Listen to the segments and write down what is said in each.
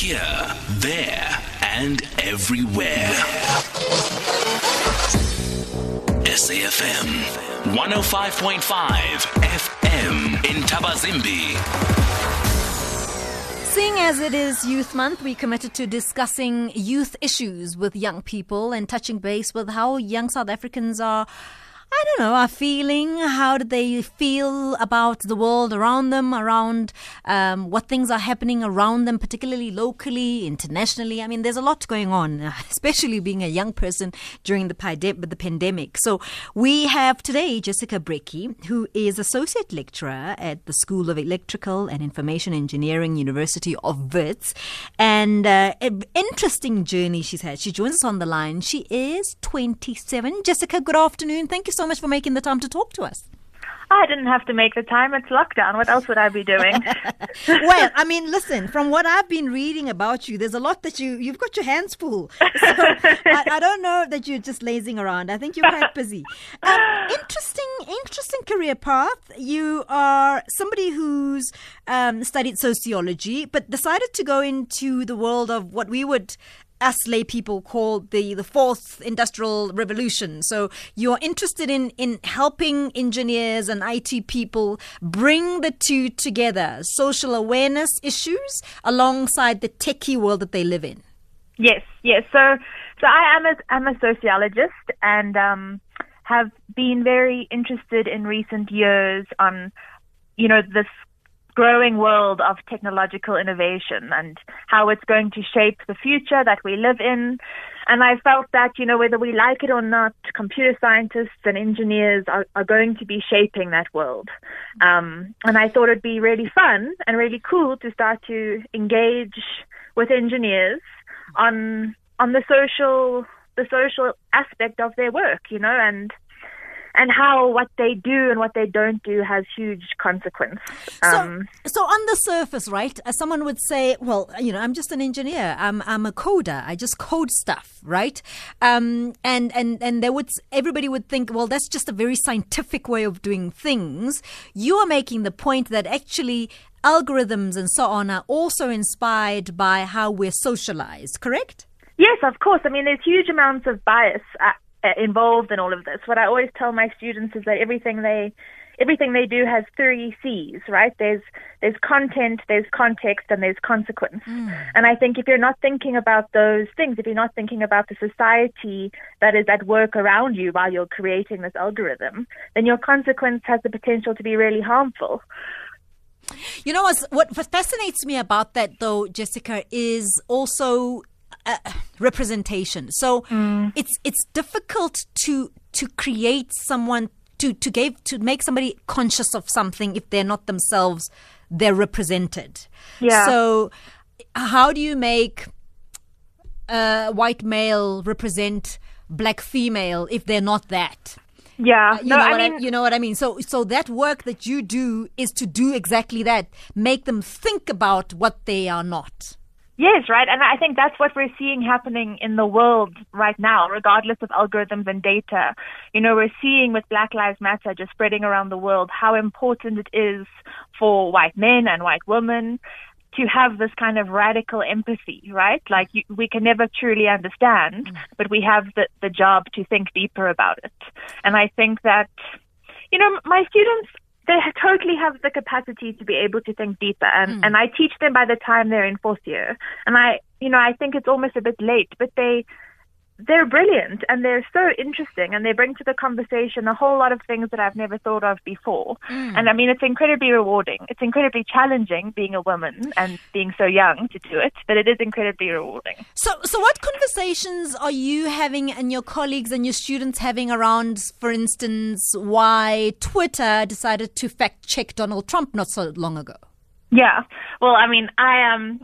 Here, there, and everywhere. SAFM 105.5 FM in Thabazimbi. Seeing as it is Youth Month, we committed to discussing youth issues with young people and touching base with how young South Africans are I don't know, are feeling? How do they feel about the world around them, around um, what things are happening around them, particularly locally, internationally? I mean, there's a lot going on, especially being a young person during the, the pandemic. So we have today Jessica Breakey, who is Associate Lecturer at the School of Electrical and Information Engineering, University of Wits. And uh, an interesting journey she's had. She joins us on the line. She is 27. Jessica, good afternoon. Thank you so so much for making the time to talk to us. I didn't have to make the time. It's lockdown. What else would I be doing? well, I mean, listen. From what I've been reading about you, there's a lot that you you've got your hands full. So I, I, don't know that you're just lazing around. I think you're quite busy. Um, interesting, interesting career path. You are somebody who's um, studied sociology, but decided to go into the world of what we would us lay people call the, the fourth industrial revolution. So you're interested in, in helping engineers and IT people bring the two together, social awareness issues alongside the techie world that they live in. Yes, yes. So, so I am a, I'm a sociologist and um, have been very interested in recent years on, you know, this growing world of technological innovation and how it's going to shape the future that we live in. And I felt that, you know, whether we like it or not, computer scientists and engineers are, are going to be shaping that world. Um, and I thought it'd be really fun and really cool to start to engage with engineers on on the social the social aspect of their work, you know, and and how what they do and what they don't do has huge consequence. Um, so, so on the surface, right, someone would say, well, you know, I'm just an engineer. I'm I'm a coder. I just code stuff, right? Um, and and and they would everybody would think, well, that's just a very scientific way of doing things. You are making the point that actually algorithms and so on are also inspired by how we're socialized, correct? Yes, of course. I mean, there's huge amounts of bias. Uh, involved in all of this. What I always tell my students is that everything they everything they do has three C's, right? There's there's content, there's context, and there's consequence. Mm. And I think if you're not thinking about those things, if you're not thinking about the society that is at work around you while you're creating this algorithm, then your consequence has the potential to be really harmful. You know what fascinates me about that though, Jessica, is also uh, representation. So mm. it's it's difficult to to create someone to to give to make somebody conscious of something if they're not themselves they're represented. Yeah. So how do you make a white male represent black female if they're not that? Yeah, uh, you no, know I mean, I, you know what I mean. So, so that work that you do is to do exactly that. Make them think about what they are not. Yes, right. And I think that's what we're seeing happening in the world right now, regardless of algorithms and data. You know, we're seeing with Black Lives Matter just spreading around the world how important it is for white men and white women to have this kind of radical empathy, right? Like you, we can never truly understand, mm. but we have the, the job to think deeper about it. And I think that, you know, my students they totally have the capacity to be able to think deeper and mm. and I teach them by the time they're in fourth year and I you know I think it's almost a bit late but they they're brilliant and they're so interesting and they bring to the conversation a whole lot of things that I've never thought of before. Mm. And I mean, it's incredibly rewarding. It's incredibly challenging being a woman and being so young to do it, but it is incredibly rewarding. So, so what conversations are you having and your colleagues and your students having around, for instance, why Twitter decided to fact check Donald Trump not so long ago? Yeah. Well, I mean, I um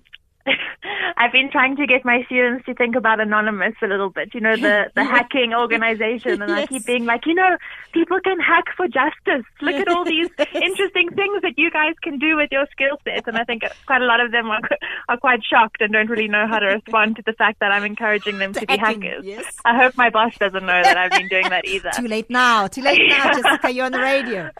I've been trying to get my students to think about Anonymous a little bit, you know, the, the hacking organization. And yes. I keep being like, you know, people can hack for justice. Look at all these interesting things that you guys can do with your skill set. And I think quite a lot of them are, are quite shocked and don't really know how to respond to the fact that I'm encouraging them to be hackers. Yes. I hope my boss doesn't know that I've been doing that either. Too late now. Too late now, Jessica. You're on the radio.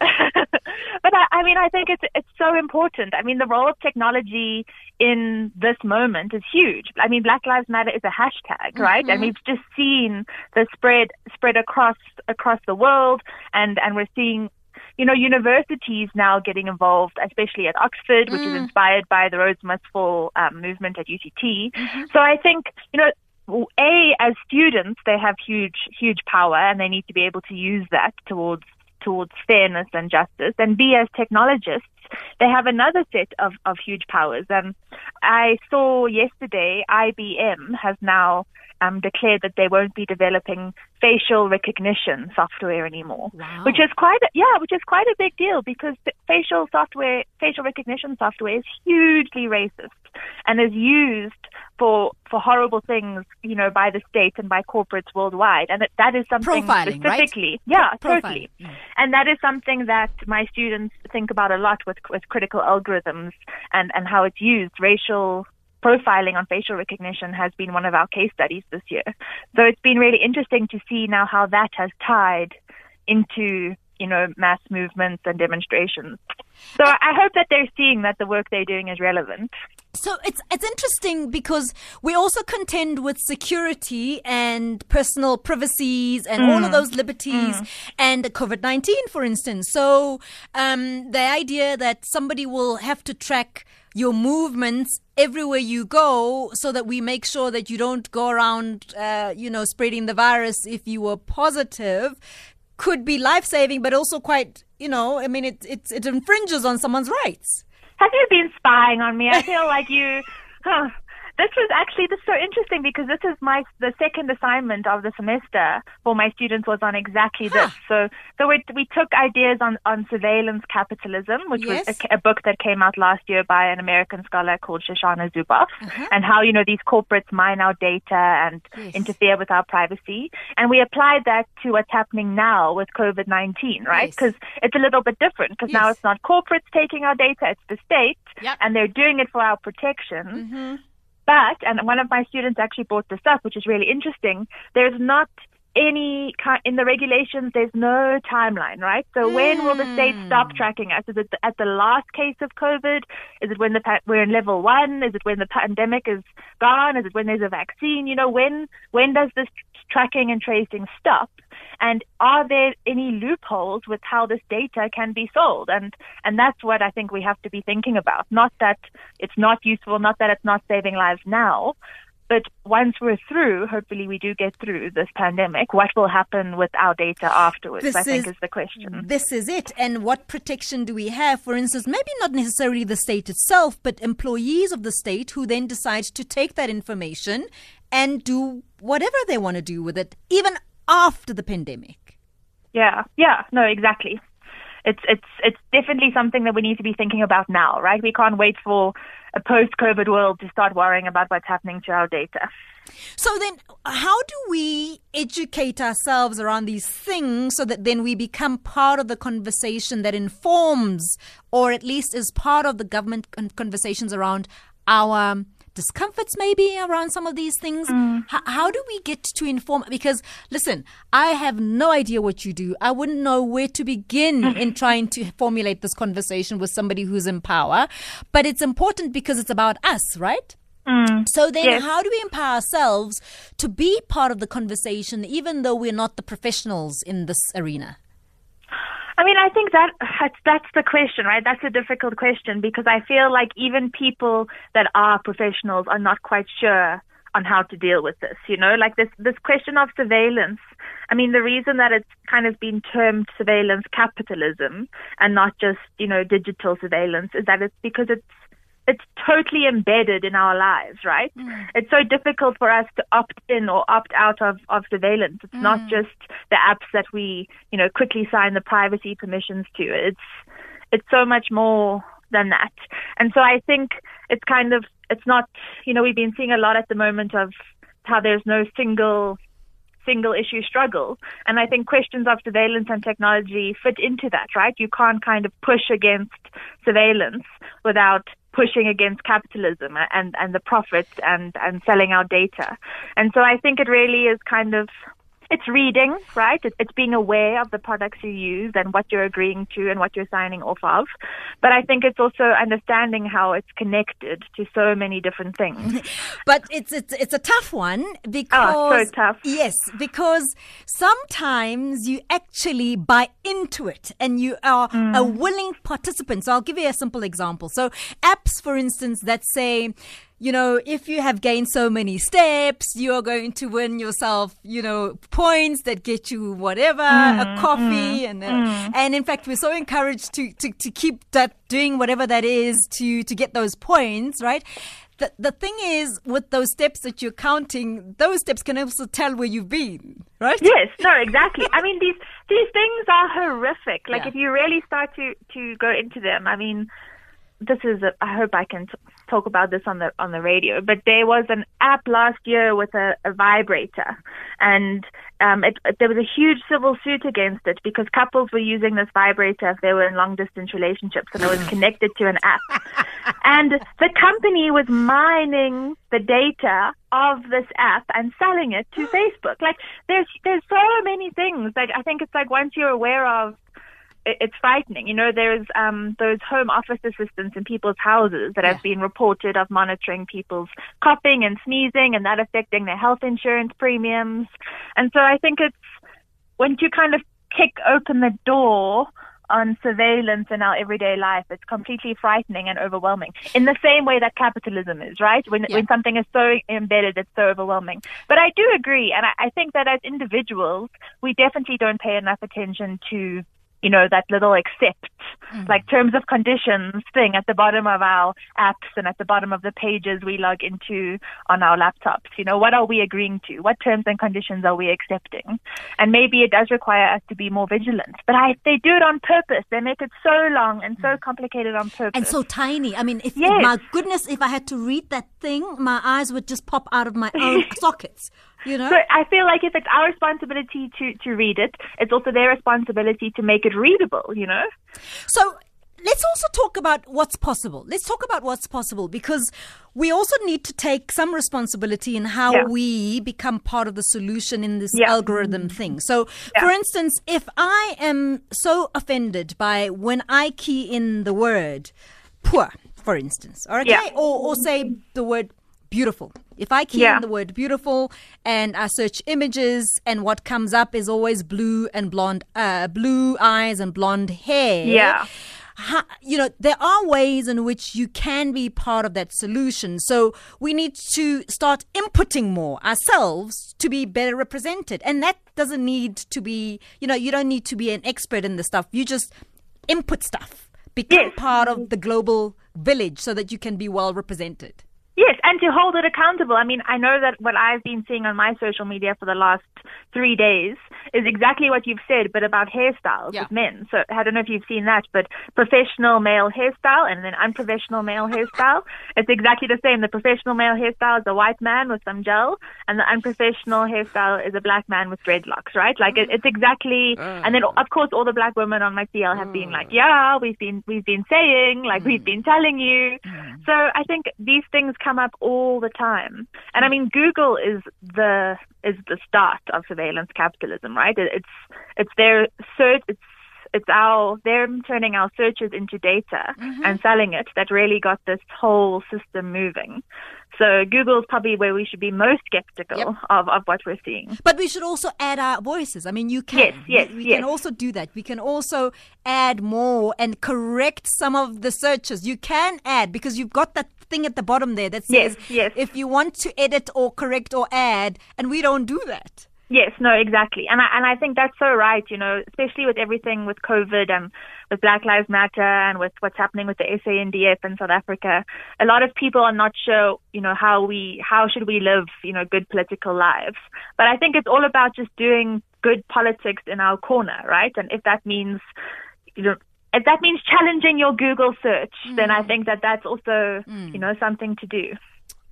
But I, I mean, I think it's it's so important. I mean, the role of technology in this moment is huge. I mean, Black Lives Matter is a hashtag, right? Mm-hmm. And we've just seen the spread spread across across the world, and and we're seeing. You know, universities now getting involved, especially at Oxford, which is Mm. inspired by the Rhodes Must Fall um, movement at UCT. Mm-hmm. So I think, you know, a as students they have huge huge power and they need to be able to use that towards towards fairness and justice. And b as technologists they have another set of, of huge powers. And i saw yesterday ibm has now um, declared that they won't be developing facial recognition software anymore Wow. which is quite a, yeah which is quite a big deal because facial software facial recognition software is hugely racist and is used for for horrible things, you know, by the state and by corporates worldwide. And that, that is something Profiling, right? specifically, yeah, Profiling. totally. Mm. And that is something that my students think about a lot with with critical algorithms and and how it's used. Racial profiling on facial recognition has been one of our case studies this year. So it's been really interesting to see now how that has tied into you know mass movements and demonstrations. So I hope that they're seeing that the work they're doing is relevant. So it's it's interesting because we also contend with security and personal privacies and all of those liberties and COVID nineteen, for instance. So um, the idea that somebody will have to track your movements everywhere you go, so that we make sure that you don't go around, uh, you know, spreading the virus if you were positive, could be life saving, but also quite, you know, I mean, it it it infringes on someone's rights. Have you been spying on me? I feel like you. Huh. This was actually this is so interesting because this is my the second assignment of the semester for my students was on exactly this. So so we we took ideas on on surveillance capitalism, which Yes. was a, a book that came out last year by an American scholar called Shoshana Zuboff, and how you know these corporates mine our data and Yes. interfere with our privacy, and we applied that to what's happening now with COVID nineteen, right? Yes. Because it's a little bit different because now it's not corporates taking our data, it's the state, Yep. and they're doing it for our protection. Mm-hmm. But, and one of my students actually brought this up, which is really interesting, there's not any ki in the regulations, there's no timeline, right? So when will the state stop hmm. tracking us? Is it at the last case of COVID? Is it when the we're in level one? Is it when the pandemic is gone? Is it when there's a vaccine? You know, when when does this tracking and tracing stop? And are there any loopholes with how this data can be sold? And and that's what I think we have to be thinking about. Not that it's not useful, not that it's not saving lives now, but once we're through, hopefully we do get through this pandemic. What will happen with our data afterwards? This I think is- is the question. This is it. And what protection do we have? For instance, maybe not necessarily the state itself, but employees of the state who then decide to take that information and do whatever they want to do with it, even after the pandemic. Yeah, yeah, no, exactly. It's it's it's definitely something that we need to be thinking about now, right? We can't wait for a post-COVID world to start worrying about what's happening to our data. So then, how do we educate ourselves around these things so that then we become part of the conversation that informs, or at least is part of the government conversations around our discomforts, maybe around some of these things? Mm. H- how do we get to inform? Because listen, I have no idea what you do. I wouldn't know where to begin in trying to formulate this conversation with somebody who's in power. But it's important because it's about us, right? Mm. So then, Yes. how do we empower ourselves to be part of the conversation, even though we're not the professionals in this arena? I mean, I think that that's, the question, right? That's a difficult question because I feel like even people that are professionals are not quite sure on how to deal with this. You know, like this this question of surveillance. I mean, the reason that it's kind of been termed surveillance capitalism and not just you know digital surveillance is that it's because it's it's totally embedded in our lives, right? Mm. It's so difficult for us to opt in or opt out of, of surveillance. It's not mm. just the apps that we, you know, quickly sign the privacy permissions to. It's it's so much more than that. And so I think it's kind of it's not you know, we've been seeing a lot at the moment of how there's no single single issue struggle. And I think questions of surveillance and technology fit into that, right? You can't kind of push against surveillance without pushing against capitalism and, and the profits and, and selling our data. And so I think it really is kind of it's reading, right? It's, being aware of the products you use and what you're agreeing to and what you're signing off of. But I think it's also understanding how it's connected to so many different things. but it's it's it's a tough one because oh, so tough. Yes, because sometimes you actually buy into it and you are mm. a willing participant. So I'll give you a simple example. So apps, for instance, that say you know, if you have gained so many steps, you are going to win yourself, you know, points that get you whatever, mm, a coffee, mm, and uh, mm. and in fact, we're so encouraged to, to to keep that doing whatever that is to to get those points, right? The the thing is, with those steps that you're counting, those steps can also tell where you've been, right? Yes, no, exactly. I mean, these these things are horrific. Like, yeah. if you really start to to go into them, I mean this is a, I hope I can t- talk about this on the on the radio, but there was an app last year with a, a vibrator, and um, it, it, there was a huge civil suit against it because couples were using this vibrator if they were in long distance relationships, and it was connected to an app, and the company was mining the data of this app and selling it to Facebook. Like there's there's so many things. Like I think it's like once you're aware of it's frightening. You know, there's um, those home office assistants in people's houses that yeah. have been reported of monitoring people's coughing and sneezing and that affecting their health insurance premiums. And so I think it's when you kind of kick open the door on surveillance in our everyday life, it's completely frightening and overwhelming. In the same way that capitalism is, right? When yeah. when something is so embedded, it's so overwhelming. But I do agree, and I, I think that as individuals, we definitely don't pay enough attention to you know, that little accept, mm-hmm. like terms of conditions thing at the bottom of our apps and at the bottom of the pages we log into on our laptops. You know, what are we agreeing to? What terms and conditions are we accepting? And maybe it does require us to be more vigilant. But I, they do it on purpose. They make it so long and so mm. complicated on purpose. And so tiny. I mean, if, yes. my goodness, if I had to read that thing, my eyes would just pop out of my own sockets. You know? So I feel like if it's our responsibility to, to read it, it's also their responsibility to make it readable, you know? So let's also talk about what's possible. Let's talk about what's possible because we also need to take some responsibility in how yeah. we become part of the solution in this yeah. algorithm thing. So, yeah. for instance, if I am so offended by when I key in the word poor, for instance, okay, or, or say the word beautiful. If I key yeah. in the word beautiful and I search images and what comes up is always blue and blonde, uh, blue eyes and blonde hair. Yeah. you know, there are ways in which you can be part of that solution. So we need to start inputting more ourselves to be better represented. And that doesn't need to be, you know, you don't need to be an expert in the stuff. You just input stuff, become yes. part of the global village so that you can be well represented. And to hold it accountable. I mean, I know that what I've been seeing on my social media for the last three days is exactly what you've said, but about hairstyles yeah. with men. So I don't know if you've seen that, but professional male hairstyle and then unprofessional male hairstyle. It's exactly the same. The professional male hairstyle is a white man with some gel, and the unprofessional hairstyle is a black man with dreadlocks, right? Like it, it's exactly. Uh. And then of course all the black women on my CL have been like, yeah, we've been we've been saying, like we've been telling you. Mm. So I think these things come up all the time. And I mean, Google is the is the start of surveillance capitalism, right? It, it's it's their search. It's it's our them turning our searches into data mm-hmm. and selling it that really got this whole system moving. So Google's probably where we should be most skeptical yep. of, of what we're seeing. But we should also add our voices. I mean, you can. Yes, yes, we, we yes. can also do that. We can also add more and correct some of the searches. You can add because you've got that thing at the bottom there that says yes, yes. if you want to edit or correct or add, and we don't do that. Yes, no, exactly, and I and I think that's so right. You know, especially with everything with COVID and with Black Lives Matter and with what's happening with the SANDF in South Africa, a lot of people are not sure. You know, how we how should we live you know good political lives. But I think it's all about just doing good politics in our corner, right? And if that means you know if that means challenging your Google search, mm. then I mm. think that that's also, mm. you know, something to do.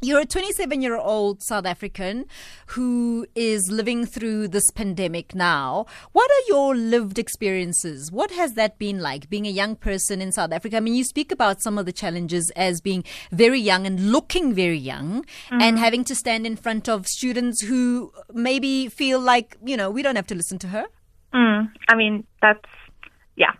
You're a 27 year old South African who is living through this pandemic now. What are your lived experiences? What has that been like being a young person in South Africa? I mean, you speak about some of the challenges as being very young and looking very young and having to stand in front of students who maybe feel like, you know, we don't have to listen to her. Mm, I mean, that's yeah.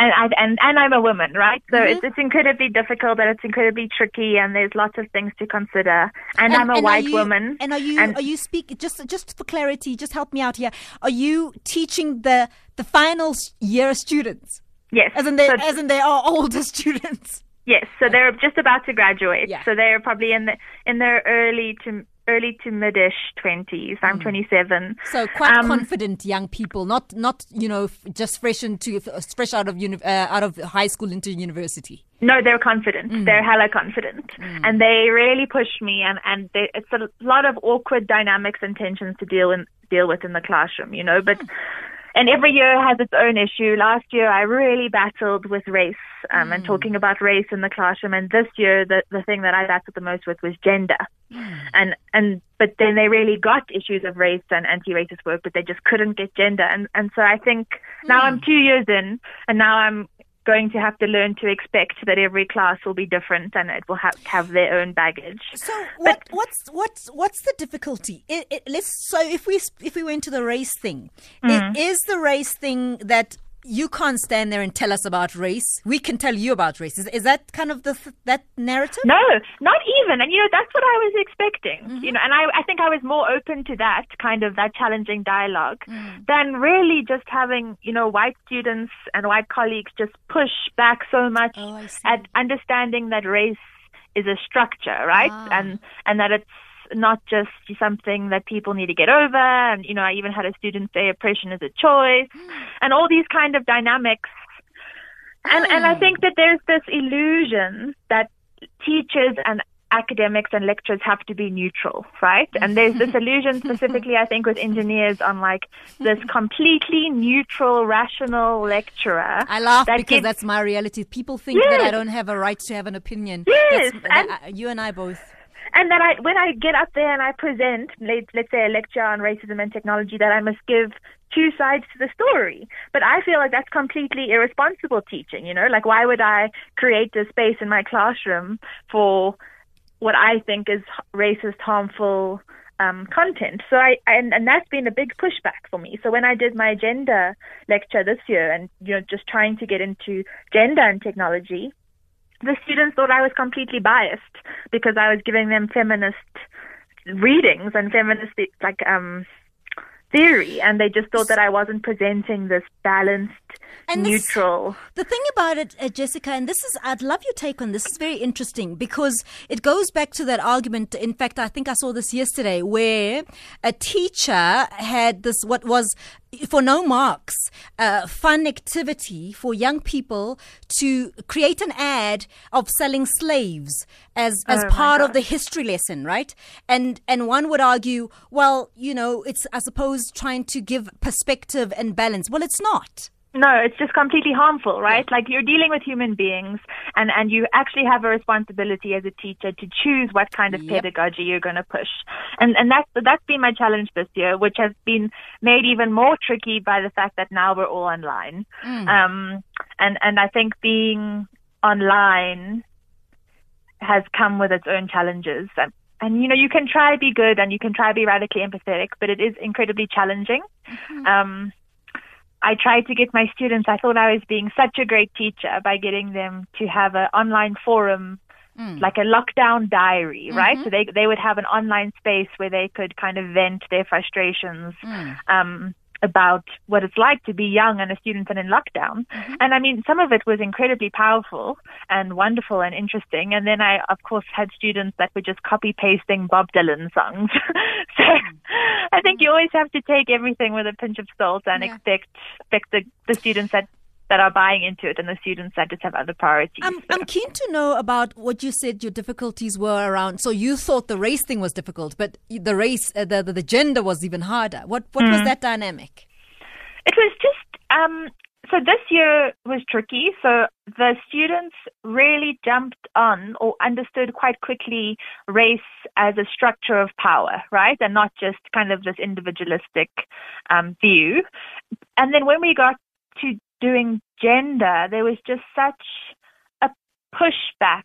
And I and and I'm a woman, right? So Mm-hmm. it's it's incredibly difficult and it's incredibly tricky and there's lots of things to consider. And, I'm a are white you- woman. And are you and- are you speak just just for clarity, just help me out here. Are you teaching the the final year students? yes. As in they so, as in they are older students. yes. So they're just about to graduate. Yeah. So they're probably in the in their early to early to midish twenties. Mm. I'm 27. So quite Um, confident young people, not not you know just fresh into fresh out of uni- uh, out of high school into university. No, they're confident. Mm. They're hella confident, and they really push me. And and they, it's a lot of awkward dynamics and tensions to deal in deal with in the classroom, you know. But and every year has its own issue. Last year, I really battled with race um, and mm. talking about race in the classroom. And this year, the the thing that I battled the most with was gender. Mm. And and but then they really got issues of race and anti-racist work, but they just couldn't get gender. And and so I think now I'm mm. two years in, and now I'm going to have to learn to expect that every class will be different and it will have have their own baggage. So what what's what's what's the difficulty? It, it, let's so if we if we went to the race thing, i- mm. is the race thing that you can't stand there and tell us about race? We can tell you about race. Is, is that kind of the th- that narrative? No, not even. And you know, that's what I was expecting. You know, and I, I think I was more open to that kind of that challenging dialogue than really just having, you know, white students and white colleagues just push back so much Oh, at understanding that race is a structure, right? Ah. And and that it's not just something that people need to get over. And you know, I even had a student say oppression is a choice, and all these kind of dynamics. And and I think that there's this illusion that teachers and academics and lecturers have to be neutral, right? And there's this illusion specifically, I think, with engineers on like this completely neutral, rational lecturer. I laugh that because gives- that's my reality. People think that I don't have a right to have an opinion. Yes, and- that- uh, you and I both. And that I, when I get up there and I present, let, let's say a lecture on racism and technology, that I must give two sides to the story. But I feel like that's completely irresponsible teaching. You know, like why would I create a space in my classroom for what I think is racist, harmful um, content? So I and, and that's been a big pushback for me. So when I did my gender lecture this year, and you know, just trying to get into gender and technology the students thought I was completely biased because I was giving them feminist readings and feminist like um theory and they just thought that I wasn't presenting this balanced And this- neutral The thing about it, uh, Jessica, and this is, I'd love your take on this. It's very interesting because it goes back to that argument. In fact, I think I saw this yesterday where a teacher had this, what was for no marks, uh, fun activity for young people to create an ad of selling slaves as, as Oh part of the history lesson, right? And, and one would argue, well, you know, it's, I suppose, trying to give perspective and balance. Well, it's not. No, it's just completely harmful, right? Like you're dealing with human beings and, and you actually have a responsibility as a teacher to choose what kind of Yep. pedagogy you're going to push. And, and that's, that's been my challenge this year, which has been made even more tricky by the fact that now we're all online. Um, and, and I think being online has come with its own challenges. And, and you know, you can try be good and you can try be radically empathetic, but it is incredibly challenging. Um, I tried to get my students, I thought I was being such a great teacher by getting them to have an online forum, hmm. like a lockdown diary, mm-hmm. right? So they, they would have an online space where they could kind of vent their frustrations, hmm. um, about what it's like to be young and a student and in lockdown. Mm-hmm. And I mean, some of it was incredibly powerful and wonderful and interesting. And then I, of course, had students that were just copy pasting Bob Dylan songs. so mm-hmm. I think you always have to take everything with a pinch of salt and Yeah. expect expect the, the students that that are buying into it and the students that just have other priorities. I'm, So- I'm keen to know about what you said your difficulties were around. So you thought the race thing was difficult, but the race, uh, the, the the gender was even harder. What what Mm. was that dynamic? It was just um, so this year was tricky. So the students really jumped on or understood quite quickly race as a structure of power, right? And not just kind of this individualistic um, view. And then when we got to doing gender, there was just such a pushback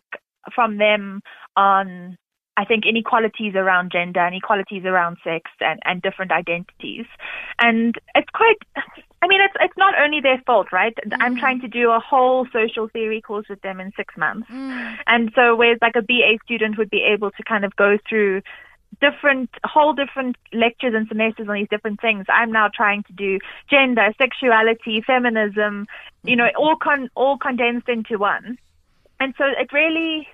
from them on I think inequalities around gender, inequalities around sex, and, and different identities. And it's quite, I mean, it's it's not only their fault, right? Mm. I'm trying to do a whole social theory course with them in six months, mm. and so whereas like a BA student would be able to kind of go through different whole different lectures and semesters on these different things. I'm now trying to do gender, sexuality, feminism, you know, all con all condensed into one. And so it really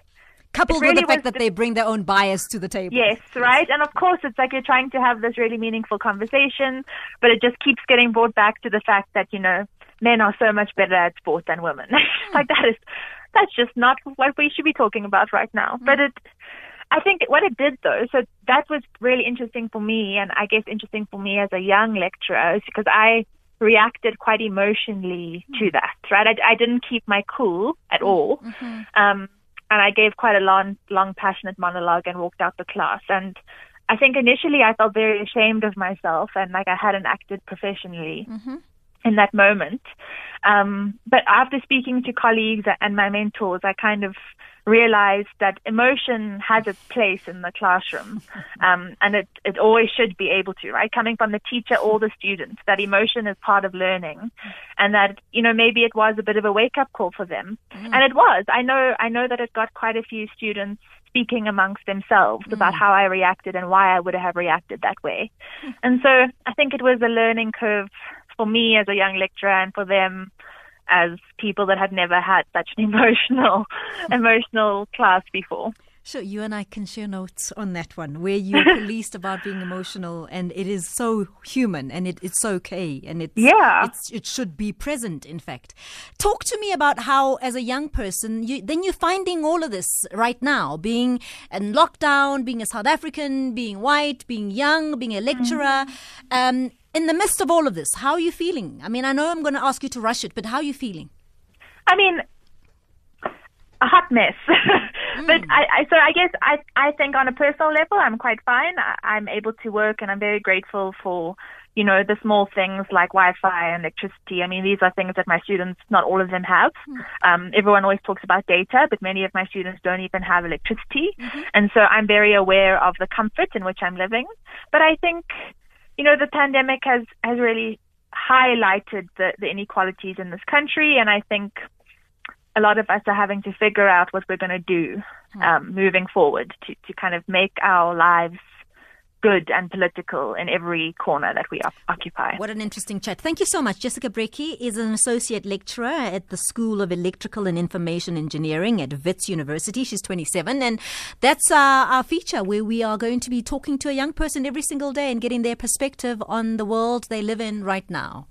coupled really with the fact that the, they bring their own bias to the table. Yes, right. And of course, it's like you're trying to have this really meaningful conversation, but it just keeps getting brought back to the fact that you know men are so much better at sport than women. Mm. like that is that's just not what we should be talking about right now. Mm. But it. I think what it did though, so that was really interesting for me, and I guess interesting for me as a young lecturer, is because I reacted quite emotionally to mm. that. Right, I, I didn't keep my cool at all. Mm-hmm. Um, and I gave quite a long, long, passionate monologue and walked out the class. And I think initially I felt very ashamed of myself and like I hadn't acted professionally. Mm-hmm. In that moment. Um, but after speaking to colleagues and my mentors, I kind of realized that emotion has its place in the classroom, um, and it, it always should be able to, right? Coming from the teacher or the student, that emotion is part of learning, and that you know maybe it was a bit of a wake up call for them, mm. and it was. I know I know that it got quite a few students speaking amongst themselves mm. about how I reacted and why I would have reacted that way, mm. and so I think it was a learning curve for me as a young lecturer and for them as people that had never had such an emotional emotional class before. Sure, you and I can share notes on that one where you policed about being emotional, and it is so human, and it, it's okay, and it's yeah, it's, it should be present. In fact, talk to me about how, as a young person, you then you're finding all of this right now, being in lockdown, being a South African, being white, being young, being a lecturer. Mm-hmm. Um, in the midst of all of this, how are you feeling? I mean, I know I'm going to ask you to rush it, but how are you feeling? I mean, a hot mess. mm. But I, I, so I guess I, I think on a personal level, I'm quite fine. I, I'm able to work, and I'm very grateful for, you know, the small things like Wi-Fi and electricity. I mean, these are things that my students, not all of them have. Mm. Um, everyone always talks about data, but many of my students don't even have electricity, mm-hmm. and so I'm very aware of the comfort in which I'm living. But I think you know, the pandemic has, has really highlighted the, the inequalities in this country, and I think a lot of us are having to figure out what we're going to do hmm. um, moving forward to, to kind of make our lives good and political in every corner that we occupy. What an interesting chat. Thank you so much. Jessica Breakey is an associate lecturer at the School of Electrical and Information Engineering at Wits University. She's 27, and that's our, our feature where we are going to be talking to a young person every single day and getting their perspective on the world they live in right now.